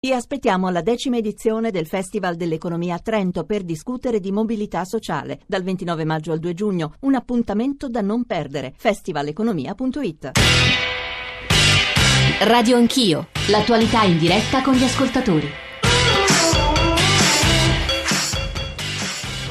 Vi aspettiamo alla decima edizione del Festival dell'Economia a Trento per discutere di mobilità sociale. Dal 29 maggio al 2 giugno, un appuntamento da non perdere. festivaleconomia.it Radio Anch'io, l'attualità in diretta con gli ascoltatori.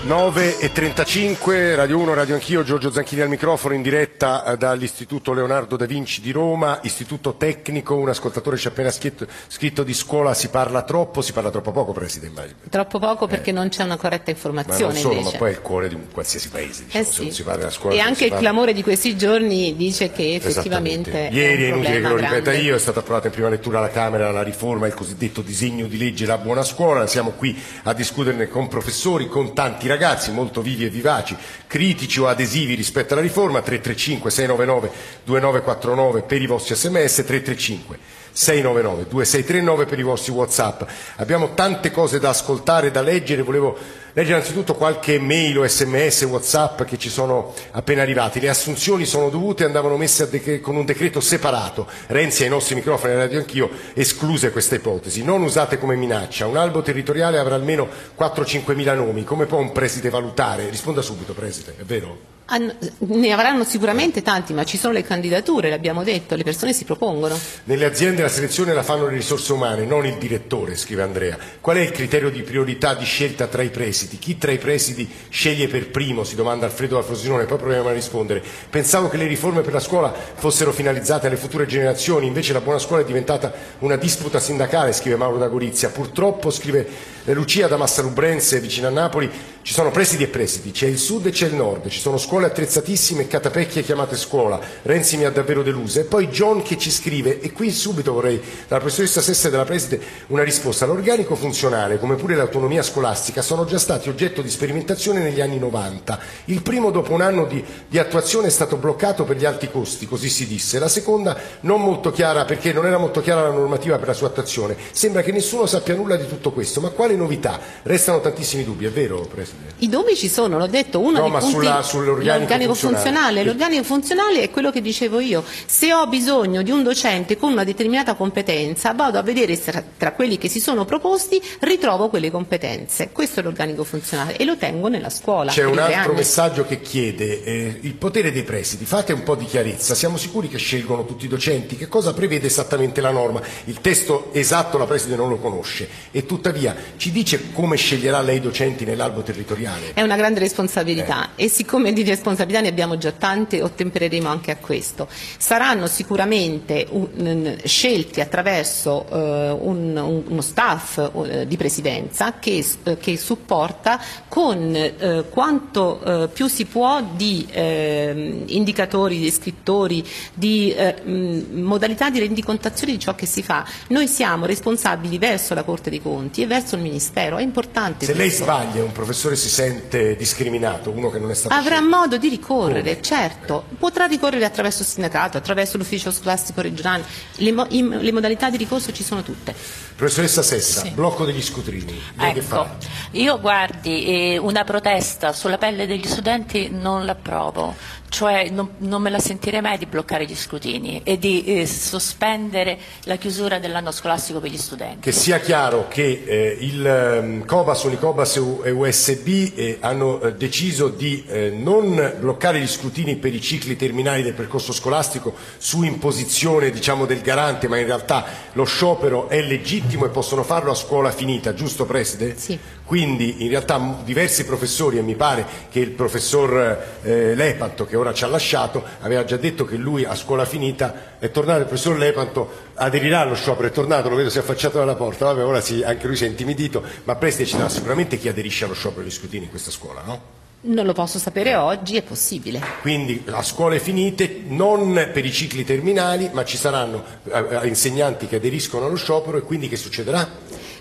9 e 35, Radio 1, Radio Anch'io, Giorgio Zanchini al microfono in diretta eh, dall'Istituto Leonardo da Vinci di Roma, Istituto Tecnico, un ascoltatore ci ha appena scritto, scritto di scuola si parla troppo, si parla troppo poco Presidente. Troppo poco perché eh. non c'è una corretta informazione Ma non solo, invece. ma poi è il cuore di un qualsiasi paese. Diciamo, eh sì. scuola, e anche il parla... clamore di questi giorni dice che effettivamente Ieri è, è inutile che lo ripeta grande. io, è stata approvata in prima lettura alla Camera la riforma, il cosiddetto disegno di legge La Buona Scuola, siamo qui a discuterne con professori, con tanti ragazzi molto vivi e vivaci, critici o adesivi rispetto alla riforma, 335 699 2949 per i vostri sms, 335 699 2639 per i vostri whatsapp. Abbiamo tante cose da ascoltare, da leggere, volevo leggere innanzitutto qualche mail o sms, whatsapp che ci sono appena arrivati. Le assunzioni sono dovute, andavano messe con un decreto separato. Renzi ai nostri microfoni, alla radio anch'io, escluse questa ipotesi. Non usate come minaccia. Un albo territoriale avrà almeno 4-5 mila nomi. Come può un preside valutare? Risponda subito, preside, è vero? Ne avranno sicuramente tanti, ma ci sono le candidature, l'abbiamo detto, le persone si propongono. Nelle aziende la selezione la fanno le risorse umane, non il direttore, scrive Andrea. Qual è il criterio di priorità di scelta tra i presidi? Chi tra i presidi sceglie per primo? Si domanda Alfredo Alfrosinone, poi proviamo a rispondere. Pensavo che le riforme per la scuola fossero finalizzate alle future generazioni, invece la buona scuola è diventata una disputa sindacale, scrive Mauro da Gorizia. Purtroppo, scrive Lucia da Massalubrense, vicino a Napoli, ci sono presidi e presidi, c'è il sud e c'è il nord, ci sono scuole attrezzatissime e catapecchie chiamate scuola. Renzi mi ha davvero deluso. E poi John che ci scrive, e qui subito vorrei dalla professoressa Sessa e dalla preside una risposta. L'organico funzionale, come pure l'autonomia scolastica, sono già stati oggetto di sperimentazione negli anni 90. Il primo, dopo un anno di, di attuazione, è stato bloccato per gli alti costi, così si disse. La seconda, non molto chiara, perché non era molto chiara la normativa per la sua attuazione. Sembra che nessuno sappia nulla di tutto questo. Ma quale novità? Restano tantissimi dubbi, è vero, Presidente? I dubbi ci sono, l'ho detto, uno no, dei ma punti, sulla, sull'organico funzionale. L'organico funzionale è quello che dicevo io. Se ho bisogno di un docente con una determinata competenza, vado a vedere tra, tra quelli che si sono proposti, ritrovo quelle competenze. Questo è l'organico funzionale e lo tengo nella scuola. C'è un altro messaggio che chiede eh, il potere dei presidi. Fate un po' di chiarezza. Siamo sicuri che scelgono tutti i docenti? Che cosa prevede esattamente la norma? Il testo esatto la preside non lo conosce e tuttavia ci dice come sceglierà lei i docenti nell'albo territoriale? È una grande responsabilità eh. e siccome di responsabilità ne abbiamo già tante, ottempereremo anche a questo. Saranno sicuramente un, scelti attraverso uh, un, un, uno staff uh, di presidenza che, uh, che supporta con quanto più si può di ehm, indicatori, di scrittori, di mh, modalità di rendicontazione di ciò che si fa. Noi siamo responsabili verso la Corte dei Conti e verso il Ministero, è importante. Se questo. lei sbaglia, un professore si sente discriminato, uno che non è stato Avrà scelto. modo di ricorrere, Come? certo, potrà ricorrere attraverso il sindacato, attraverso l'ufficio scolastico regionale, le, mo le, modalità di ricorso ci sono tutte. Professoressa Sessa, sì. blocco degli scutrini, ecco, io guardi, eh, una protesta sulla pelle degli studenti non l'approvo, cioè non, non, me la sentirei mai di bloccare gli scrutini e di eh, sospendere la chiusura dell'anno scolastico per gli studenti. Che sia chiaro che eh, il um, Cobas, Unicobas e USB eh, hanno eh, deciso di eh, non bloccare gli scrutini per i cicli terminali del percorso scolastico su imposizione diciamo, del garante, ma in realtà lo sciopero è legittimo e possono farlo a scuola finita, giusto Preside? Sì. Quindi in realtà diversi professori, e mi pare che il professor eh, Lepanto, che ora ci ha lasciato, aveva già detto che lui a scuola finita è tornato, il professor Lepanto aderirà allo sciopero, è tornato, lo vedo si è affacciato dalla porta, vabbè ora sì, anche lui si è intimidito, ma Presti ci darà sicuramente chi aderisce allo sciopero degli scrutini in questa scuola, no? Non lo posso sapere oggi, è possibile. Quindi a scuole finite, non per i cicli terminali, ma ci saranno eh, insegnanti che aderiscono allo sciopero e quindi che succederà?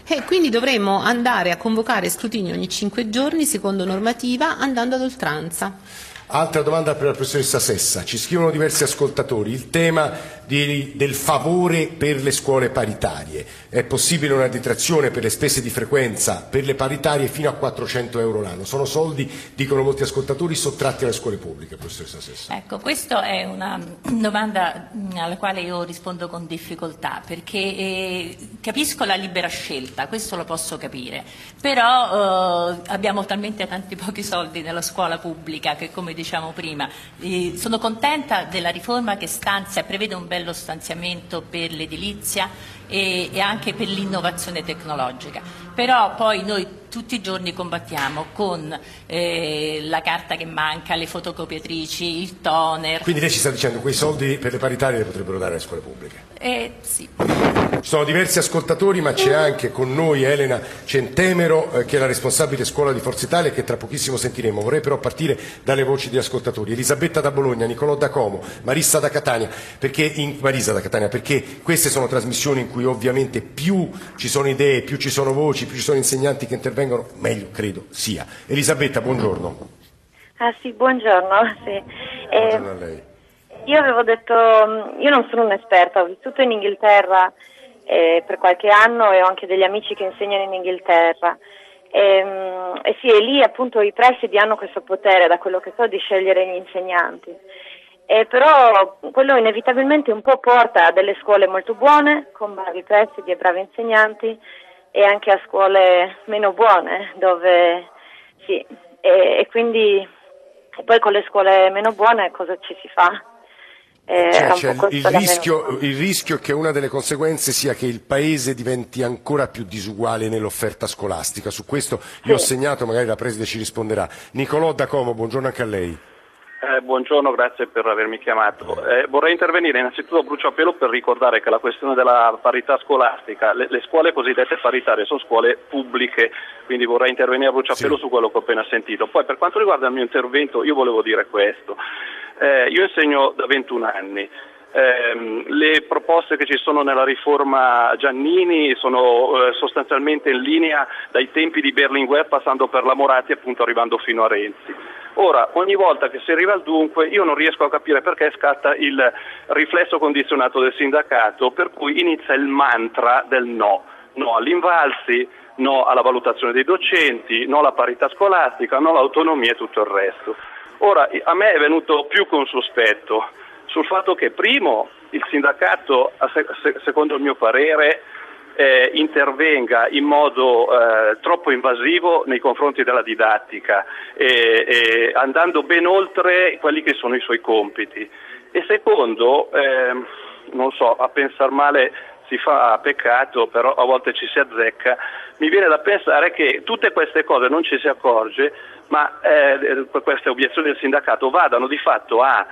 E quindi dovremo andare a convocare scrutini ogni cinque giorni secondo normativa andando ad oltranza. Altra domanda per la professoressa Sessa. Ci scrivono diversi ascoltatori. Il tema di, del favore per le scuole paritarie. È possibile una detrazione per le spese di frequenza per le paritarie fino a 400 euro l'anno. Sono soldi, dicono molti ascoltatori, sottratti alle scuole pubbliche, professoressa Sessa. Ecco, questa è una domanda alla quale io rispondo con difficoltà, perché eh, capisco la libera scelta, questo lo posso capire, però eh, abbiamo talmente tanti pochi soldi nella scuola pubblica che, come diciamo prima, eh, sono contenta della riforma che stanzia, prevede un bello stanziamento per l'edilizia e, e anche per l'innovazione tecnologica. Però poi noi tutti i giorni combattiamo con eh, la carta che manca, le fotocopiatrici, il toner. Quindi lei ci sta dicendo che quei soldi per le paritarie le potrebbero dare alle scuole pubbliche? Eh, sì. Ci sono diversi ascoltatori, ma c'è anche con noi Elena Centemero, eh, che è la responsabile scuola di Forza Italia, che tra pochissimo sentiremo. Vorrei però partire dalle voci degli ascoltatori. Elisabetta da Bologna, Nicolò da Como, Marissa da Catania, perché in, Marisa da Catania, perché queste sono trasmissioni in cui ovviamente più ci sono idee, più ci sono voci, più ci sono insegnanti che intervengono, meglio credo sia. Elisabetta, buongiorno. Ah sì, buongiorno. Sì. Buongiorno a lei. Io avevo detto, io non sono un'esperta, ho vissuto in Inghilterra eh, per qualche anno e ho anche degli amici che insegnano in Inghilterra. E, mm, e sì, e lì appunto i presidi hanno questo potere, da quello che so, di scegliere gli insegnanti. E però quello inevitabilmente un po' porta a delle scuole molto buone, con bravi presidi e bravi insegnanti, e anche a scuole meno buone, dove sì, e, e quindi e poi con le scuole meno buone cosa ci si fa? Eh, cioè, cioè, il, rischio, il, rischio, è che una delle conseguenze sia che il Paese diventi ancora più disuguale nell'offerta scolastica. Su questo io ho segnato, magari la Preside ci risponderà. Nicolò da Como, buongiorno anche a lei. Eh, buongiorno, grazie per avermi chiamato. Eh, vorrei intervenire innanzitutto a bruciapelo per ricordare che la questione della parità scolastica, le, le, scuole cosiddette paritarie sono scuole pubbliche, quindi vorrei intervenire a bruciapelo sì. su quello che ho appena sentito. Poi per quanto riguarda il mio intervento io volevo dire questo. Eh, io insegno da 21 anni. Eh, le proposte che ci sono nella riforma Giannini sono eh, sostanzialmente in linea dai tempi di Berlinguer passando per la Moratti appunto arrivando fino a Renzi. Ora, ogni volta che si arriva al dunque, io non riesco a capire perché scatta il riflesso condizionato del sindacato, per cui inizia il mantra del no. No all'invalsi, no alla valutazione dei docenti, no alla parità scolastica, no all'autonomia e tutto il resto. Ora, a me è venuto più che un sospetto sul fatto che, primo, il sindacato, secondo il mio parere, eh, intervenga in modo eh, troppo invasivo nei confronti della didattica, eh, eh, andando ben oltre quelli che sono i suoi compiti. E secondo, ehm, non so, a pensare male si fa peccato, però a volte ci si azzecca, mi viene da pensare che tutte queste cose non ci si accorge ma eh, queste obiezioni del sindacato vadano di fatto a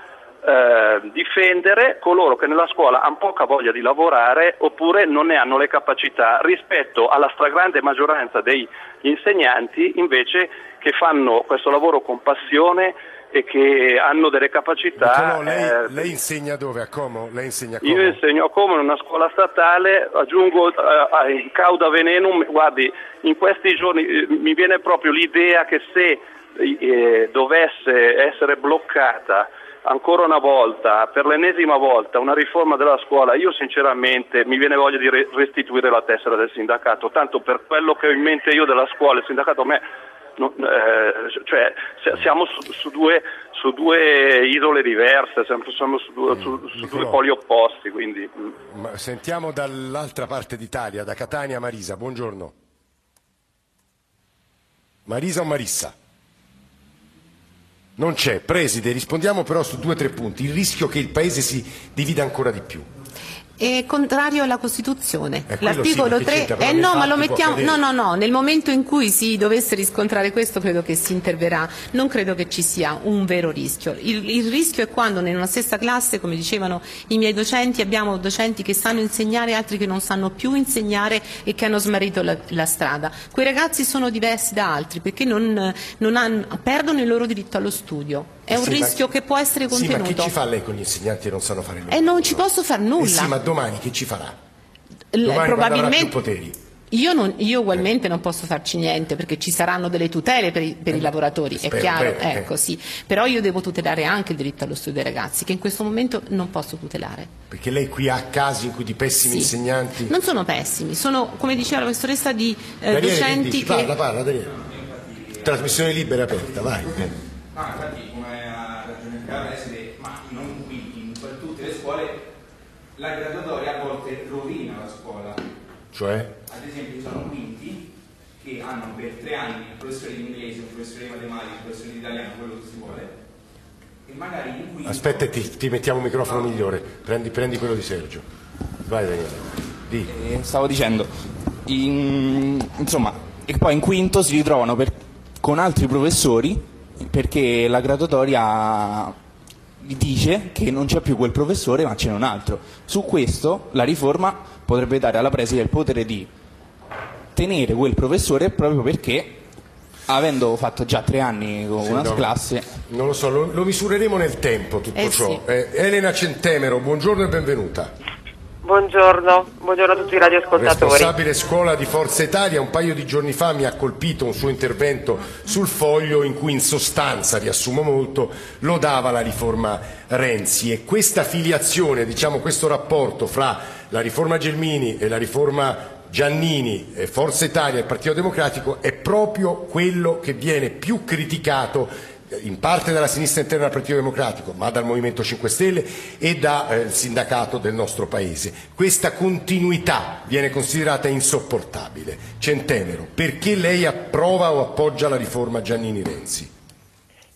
eh, difendere coloro che nella scuola hanno poca voglia di lavorare oppure non ne hanno le capacità rispetto alla stragrande maggioranza degli insegnanti invece che fanno questo lavoro con passione e che hanno delle capacità. No, lei, eh, lei, insegna dove? A Como? Lei insegna a Como? Io insegno a Como in una scuola statale, aggiungo eh, in cauda venenum, guardi, in questi giorni eh, mi viene proprio l'idea che se eh, dovesse essere bloccata ancora una volta, per l'ennesima volta, una riforma della scuola, io sinceramente mi viene voglia di restituire la tessera del sindacato, tanto per quello che ho in mente io della scuola, il sindacato a me No, eh, cioè, siamo su, su, due, su, due, isole diverse, siamo, siamo su, due, su due, poli opposti. Quindi... Mm. sentiamo dall'altra parte d'Italia, da Catania Marisa, buongiorno. Marisa o Marissa? Non c'è, preside, rispondiamo però su due o tre punti. Il rischio che il Paese si divida ancora di più. È contrario alla Costituzione. Eh, L'articolo sì, 3 eh no, ma lo mettiamo No, no, no, nel momento in cui si dovesse riscontrare questo credo che si interverrà. Non credo che ci sia un vero rischio. Il, il rischio è quando in una stessa classe, come dicevano i miei docenti, abbiamo docenti che sanno insegnare e altri che non sanno più insegnare e che hanno smarrito la, la strada. Quei ragazzi sono diversi da altri perché non, non hanno, perdono il loro diritto allo studio. È un sì, rischio ma, che può essere contenuto. Sì, ma che ci fa lei con gli insegnanti che non sanno fare nulla? E non ci posso fare nulla. Eh sì, ma domani che ci farà? Domani probabilmente poteri. Io, non, io, ugualmente non posso farci niente perché ci saranno delle tutele per i, per i lavoratori, Spero è chiaro, bene, eh. ecco, sì. però io devo tutelare anche il diritto allo studio dei ragazzi che in questo momento non posso tutelare. Perché lei qui ha casi in cui di pessimi Sì. insegnanti... Non sono pessimi, sono come diceva la professoressa di eh, docenti dici? che... Parla, parla, Daniele. Trasmissione libera e aperta, vai. Ah, caro esere, ma non qui, in tutte le scuole, la graduatoria a volte rovina la scuola. Cioè? Ad esempio, ci sono quinti che hanno per tre anni un professore di inglese, un professore di matematica, un professore di italiano, quello che si vuole, e magari in quinto... Aspetta, ti, ti mettiamo un microfono migliore. Prendi, prendi quello di Sergio. Vai, Daniele. Di. Eh, stavo dicendo, in- insomma, e poi in quinto si ritrovano per- con altri professori perché la graduatoria dice che non c'è più quel professore ma c'è un altro. Su questo la riforma potrebbe dare alla preside il potere di tenere quel professore proprio perché avendo fatto già tre anni con Sì, una no. classe Non lo so, lo, lo misureremo nel tempo tutto Eh, ciò. sì. Eh, Elena Centemero, buongiorno e benvenuta. Buongiorno, buongiorno a tutti i radioascoltatori. Responsabile scuola di Forza Italia, un paio di giorni fa mi ha colpito un suo intervento sul foglio in cui in sostanza, riassumo molto, lodava la riforma Renzi e questa filiazione, diciamo questo rapporto fra la riforma Gelmini e la riforma Giannini, Forza Italia e Partito Democratico è proprio quello che viene più criticato in parte dalla sinistra interna del Partito Democratico, ma dal Movimento 5 Stelle e dal sindacato del nostro Paese. Questa continuità viene considerata insopportabile. Centemero, perché lei approva o appoggia la riforma Giannini-Renzi?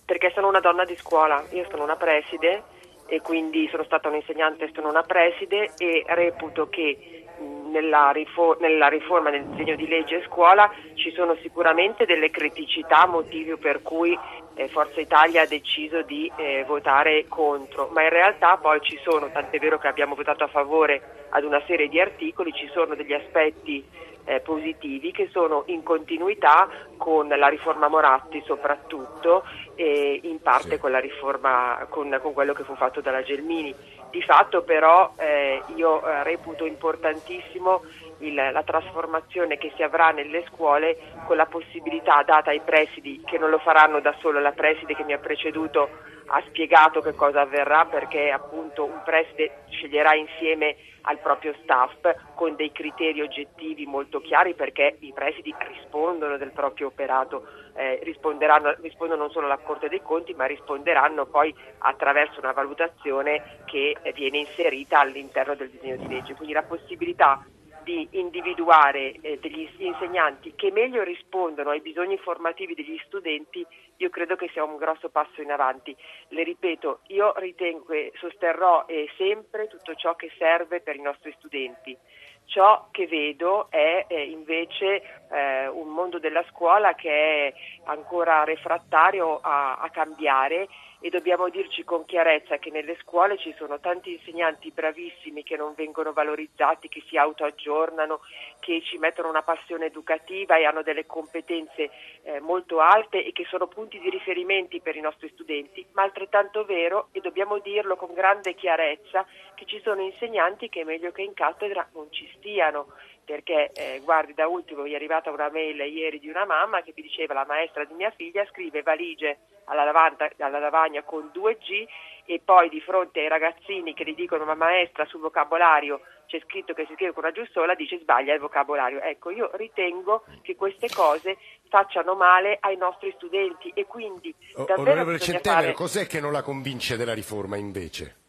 Perché sono una donna di scuola, io sono una preside e quindi sono stata un'insegnante, sono una preside e reputo che nella riforma del disegno di legge scuola ci sono sicuramente delle criticità, motivi per cui eh, Forza Italia ha deciso di eh, votare contro, ma in realtà poi ci sono, tant'è vero che abbiamo votato a favore ad una serie di articoli, ci sono degli aspetti eh, positivi che sono in continuità con la riforma Moratti soprattutto e in parte Sì. con la riforma con, con quello che fu fatto dalla Gelmini. Di fatto però eh, io eh, reputo importantissimo il- la trasformazione che si avrà nelle scuole con la possibilità data ai presidi che non lo faranno da solo, la preside che mi ha preceduto ha spiegato che cosa avverrà perché appunto un preside sceglierà insieme al proprio staff con dei criteri oggettivi molto chiari perché i presidi rispondono del proprio operato, eh, risponderanno, rispondono non solo alla Corte dei Conti ma risponderanno poi attraverso una valutazione che viene inserita all'interno del disegno di legge. Quindi la possibilità di individuare eh, degli insegnanti che meglio rispondono ai bisogni formativi degli studenti, io credo che sia un grosso passo in avanti. Le ripeto, io ritengo che sosterrò eh, sempre tutto ciò che serve per i nostri studenti. Ciò che vedo è eh, invece eh, un mondo della scuola che è ancora refrattario a, a cambiare e dobbiamo dirci con chiarezza che nelle scuole ci sono tanti insegnanti bravissimi che non vengono valorizzati, che si autoaggiornano, che ci mettono una passione educativa e hanno delle competenze eh, molto alte e che sono punti di riferimenti per i nostri studenti, ma altrettanto vero, e dobbiamo dirlo con grande chiarezza, che ci sono insegnanti che meglio che in cattedra non ci stiano perché eh, guardi da ultimo mi è arrivata una mail ieri di una mamma che mi diceva la maestra di mia figlia scrive valigie alla, lavanda- alla lavagna con 2G e poi di fronte ai ragazzini che gli dicono ma maestra sul vocabolario c'è scritto che si scrive con una giussola dice sbaglia il vocabolario ecco io ritengo che queste cose facciano male ai nostri studenti e quindi O- davvero Onorevole bisogna Centemero, fare cos'è che non la convince della riforma invece?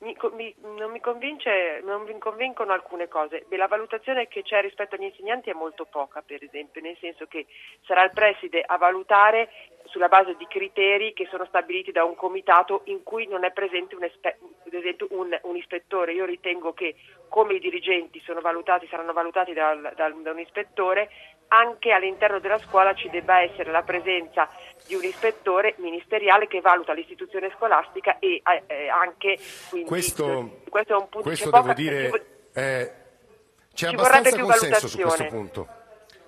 Mi, mi- non mi non mi convincono alcune cose. Beh, la valutazione che c'è rispetto agli insegnanti è molto poca, per esempio, nel senso che sarà il preside a valutare sulla base di criteri che sono stabiliti da un comitato in cui non è presente un, espe- esempio un, un ispettore. Io ritengo che come i dirigenti valutati, saranno valutati dal- dal- da un ispettore, anche all'interno della scuola ci debba essere la presenza di un ispettore ministeriale che valuta l'istituzione scolastica e eh, eh, anche quindi Questo, questo è un punto questo devo dire, vo- eh, c'è abbastanza consenso su questo punto.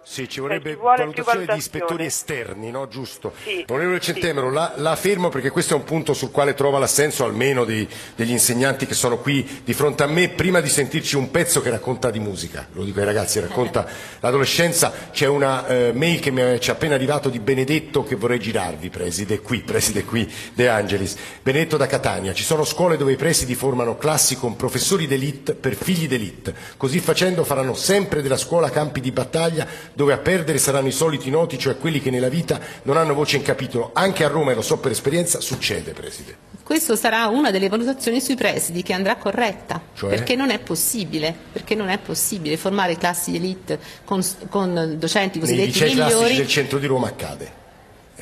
Sì, ci vorrebbe Cioè, più valutazione di valutazione. ispettori esterni, no? Giusto. Sì, Onorevole sì. Centemero, la, la fermo perché questo è un punto sul quale trova l'assenso almeno dei- degli insegnanti che sono qui di fronte a me. Prima di sentirci un pezzo che racconta di musica, lo dico ai ragazzi, racconta l'adolescenza, c'è una eh, mail che mi è, ci è appena arrivato di Benedetto che vorrei girarvi, preside qui, preside qui, De Angelis. Benedetto da Catania, ci sono scuole dove i presidi formano classi con professori d'elite per figli d'elite. Così facendo faranno sempre della scuola campi di battaglia dove a perdere saranno i soliti noti, cioè quelli che nella vita non hanno voce in capitolo. Anche a Roma, e lo so per esperienza, succede, preside. Questo sarà una delle valutazioni sui presidi che andrà corretta, Cioè? perché non è possibile, perché non è possibile formare classi di elite con, con docenti Nei cosiddetti licei classici migliori, del centro di Roma accade.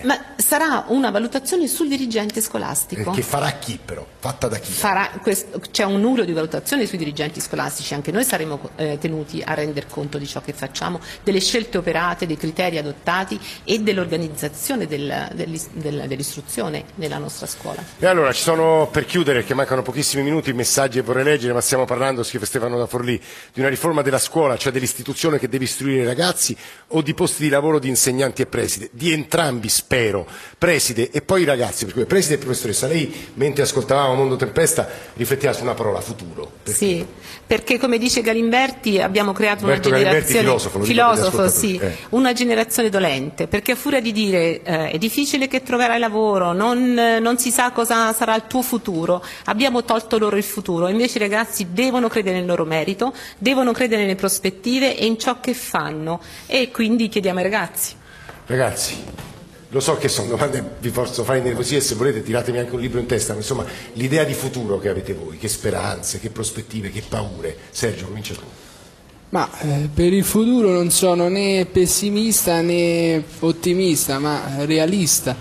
Ma sarà una valutazione sul dirigente Eh, scolastico. Che farà chi però? Fatta da chi? Farà questo- c'è un nucleo di valutazione sui dirigenti scolastici, anche noi saremo eh, tenuti a render conto di ciò che facciamo, delle scelte operate, dei criteri adottati e dell'organizzazione del- dell'istruzione nella nostra scuola. E allora ci sono per chiudere, che mancano pochissimi minuti, messaggi che vorrei leggere, ma stiamo parlando, scrive Stefano da Forlì, di una riforma della scuola, cioè dell'istituzione che deve istruire i ragazzi, o di posti di lavoro di insegnanti e preside. Di entrambi, spero. Preside e poi ragazzi, per cui preside e professoressa, lei mentre ascoltavamo Mondo Tempesta rifletteva su una parola, futuro. Perché? Sì, perché come dice Galimberti abbiamo creato Umberto una Galimberti, generazione filosofo, gli filosofo, ascoltatori, sì, eh. una generazione dolente, perché a furia di dire eh, è difficile che troverai lavoro, non, non si sa cosa sarà il tuo futuro, abbiamo tolto loro il futuro, invece i ragazzi devono credere nel loro merito, devono credere nelle prospettive e in ciò che fanno e quindi chiediamo ai ragazzi. Ragazzi, lo so che sono domande che vi posso fare nervosire e se volete tiratemi anche un libro in testa, ma insomma l'idea di futuro che avete voi, che speranze, che prospettive, che paure. Sergio, comincia tu. Ma eh, per il futuro non sono né pessimista né ottimista, ma realista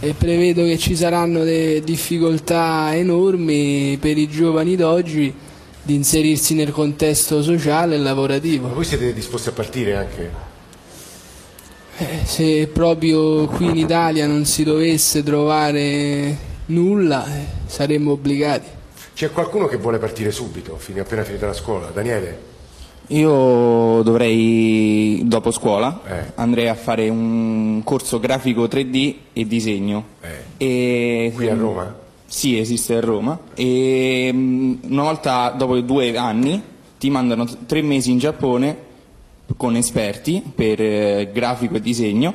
e prevedo che ci saranno delle difficoltà enormi per i giovani d'oggi di inserirsi nel contesto sociale e Ma lavorativo. voi siete disposti a partire anche? Eh, se proprio qui in Italia non si dovesse trovare nulla, eh, saremmo obbligati. C'è qualcuno che vuole partire subito, fino- appena finita la scuola? Daniele? Io dovrei, dopo scuola, Eh. andrei a fare un corso grafico 3D e disegno. E, Qui a Roma? Sì, esiste a Roma. E mm, una volta dopo due anni ti mandano tre mesi in Giappone con esperti per eh, grafico e disegno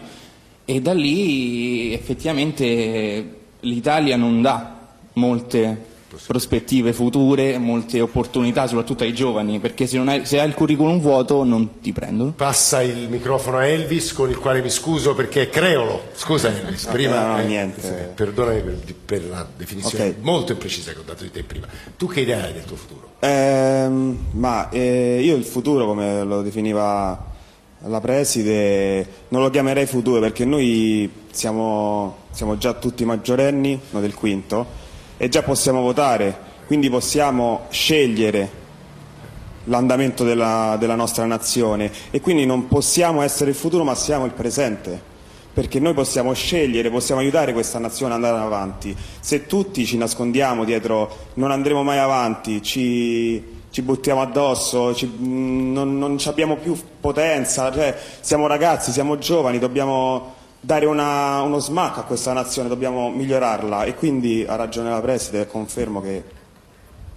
e da lì effettivamente l'Italia non dà molte prospettive future, molte opportunità soprattutto ai giovani perché se, hai, se hai il curriculum vuoto non ti prendono. Passa il microfono a Elvis, con il quale mi scuso perché è creolo. Scusa Elvis, prima... no, eh, niente. sì, perdonami per, per la definizione Ok. molto imprecisa che ho dato di te prima. Tu che idea hai del tuo futuro? Ehm, ma eh, io il futuro, come lo definiva la preside, non lo chiamerei futuro perché noi siamo, siamo già tutti maggiorenni, noi del quinto, e già possiamo votare, quindi possiamo scegliere l'andamento della, della nostra nazione e quindi non possiamo essere il futuro ma siamo il presente perché noi possiamo scegliere, possiamo aiutare questa nazione ad andare avanti. Se tutti ci nascondiamo dietro non andremo mai avanti, ci, ci buttiamo addosso, ci- non, non abbiamo più potenza, cioè, siamo ragazzi, siamo giovani, dobbiamo dare una- uno smack a questa nazione, dobbiamo migliorarla e quindi ha ragione la Preside, confermo che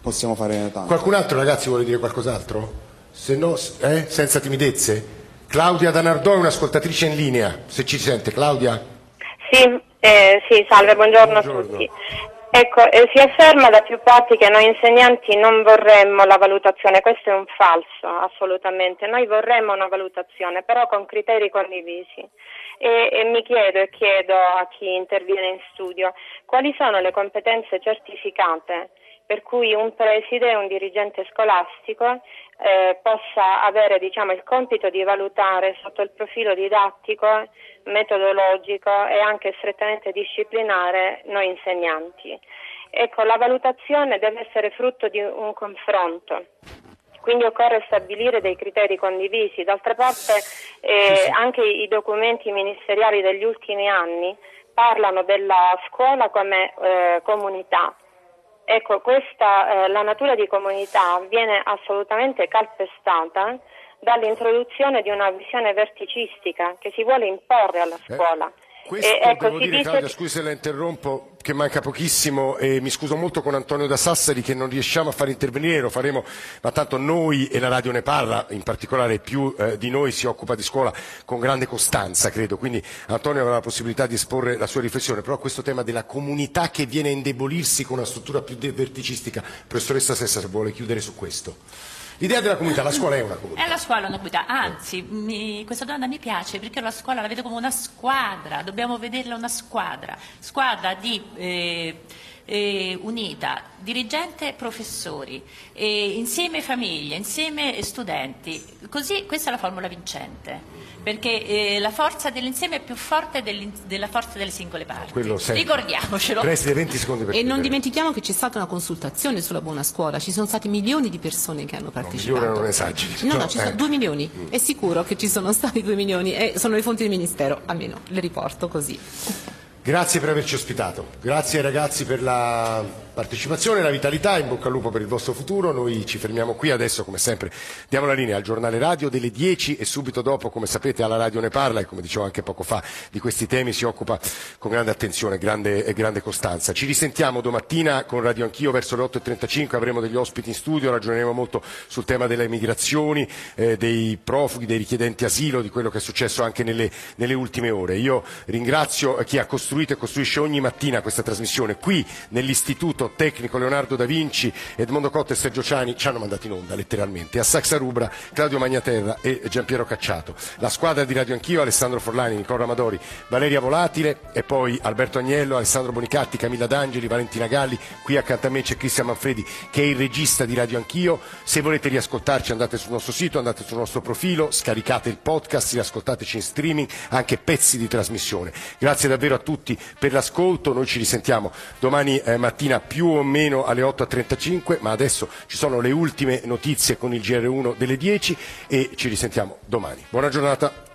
possiamo fare tanto. Qualcun altro ragazzi vuole dire qualcos'altro? Se no, eh? senza timidezze? Claudia da Nardò è un'ascoltatrice in linea, se ci sente. Claudia? Sì, eh, sì, salve, buongiorno, Buongiorno. a tutti. Ecco, eh, si afferma da più parti che noi insegnanti non vorremmo la valutazione, questo è un falso, assolutamente. Noi vorremmo una valutazione, però con criteri condivisi. E, e mi chiedo e chiedo a chi interviene in studio quali sono le competenze certificate per cui un preside un dirigente scolastico eh, possa avere diciamo, il compito di valutare sotto il profilo didattico, metodologico e anche strettamente disciplinare noi insegnanti. Ecco, la valutazione deve essere frutto di un confronto. Quindi occorre stabilire dei criteri condivisi. D'altra parte eh, anche i documenti ministeriali degli ultimi anni parlano della scuola come eh, comunità. Ecco, questa, eh, la natura di comunità viene assolutamente calpestata dall'introduzione di una visione verticistica che si vuole imporre alla scuola. Questo E, ecco, devo dire, dice Claudia, scusi se la interrompo, che manca pochissimo e mi scuso molto con Antonio da Sassari che non riusciamo a far intervenire, lo faremo, ma tanto noi e la radio ne parla, in particolare più eh, di noi si occupa di scuola con grande costanza, credo, quindi Antonio avrà la possibilità di esporre la sua riflessione, però questo tema della comunità che viene a indebolirsi con una struttura più verticistica, professoressa Sessa se vuole chiudere su questo. L'idea della comunità, la scuola è una comunità. È la scuola una comunità, anzi mi- questa domanda mi piace perché la scuola la vedo come una squadra, dobbiamo vederla una squadra, squadra di eh, eh, unita, dirigente professori, e insieme famiglie, insieme studenti, così questa è la formula vincente. Perché eh, la forza dell'insieme è più forte della forza delle singole parti. Ricordiamocelo. Preside, 20 secondi per E non dimentichiamo che c'è stata una consultazione sulla buona scuola, ci sono stati milioni di persone che hanno partecipato. milioni non esageri, No, però, no, ci sono eh. due milioni, è sicuro che ci sono stati due milioni e sono le fonti del Ministero, almeno le riporto così. Grazie per averci ospitato, grazie ai ragazzi per la partecipazione, la vitalità, in bocca al lupo per il vostro futuro. Noi ci fermiamo qui adesso, come sempre, diamo la linea al giornale radio delle 10 e subito dopo, come sapete, alla radio ne parla e come dicevo anche poco fa, di questi temi si occupa con grande attenzione grande, e grande costanza. Ci risentiamo domattina con Radio Anch'io verso le 8.35, avremo degli ospiti in studio, ragioneremo molto sul tema delle migrazioni, eh, dei profughi, dei richiedenti asilo, di quello che è successo anche nelle, nelle ultime ore. Io ringrazio chi ha costruito e costruisce ogni mattina questa trasmissione qui nell'Istituto Tecnico Leonardo da Vinci, Edmondo Cotta e Sergio Ciani ci hanno mandato in onda letteralmente, a Saxa Rubra, Claudio Magnaterra e Giampiero Cacciato. La squadra di Radio Anch'io, Alessandro Forlani, Nicola Amadori, Valeria Volatile e poi Alberto Agnello, Alessandro Bonicatti, Camilla D'Angeli, Valentina Galli, qui accanto a me c'è Cristian Manfredi che è il regista di Radio Anch'io. Se volete riascoltarci andate sul nostro sito, andate sul nostro profilo, scaricate il podcast, riascoltateci in streaming, anche pezzi di trasmissione. Grazie davvero a tutti per l'ascolto, noi ci risentiamo domani eh, mattina più o meno alle 8.35, ma adesso ci sono le ultime notizie con il GR1 delle 10 e ci risentiamo domani. Buona giornata.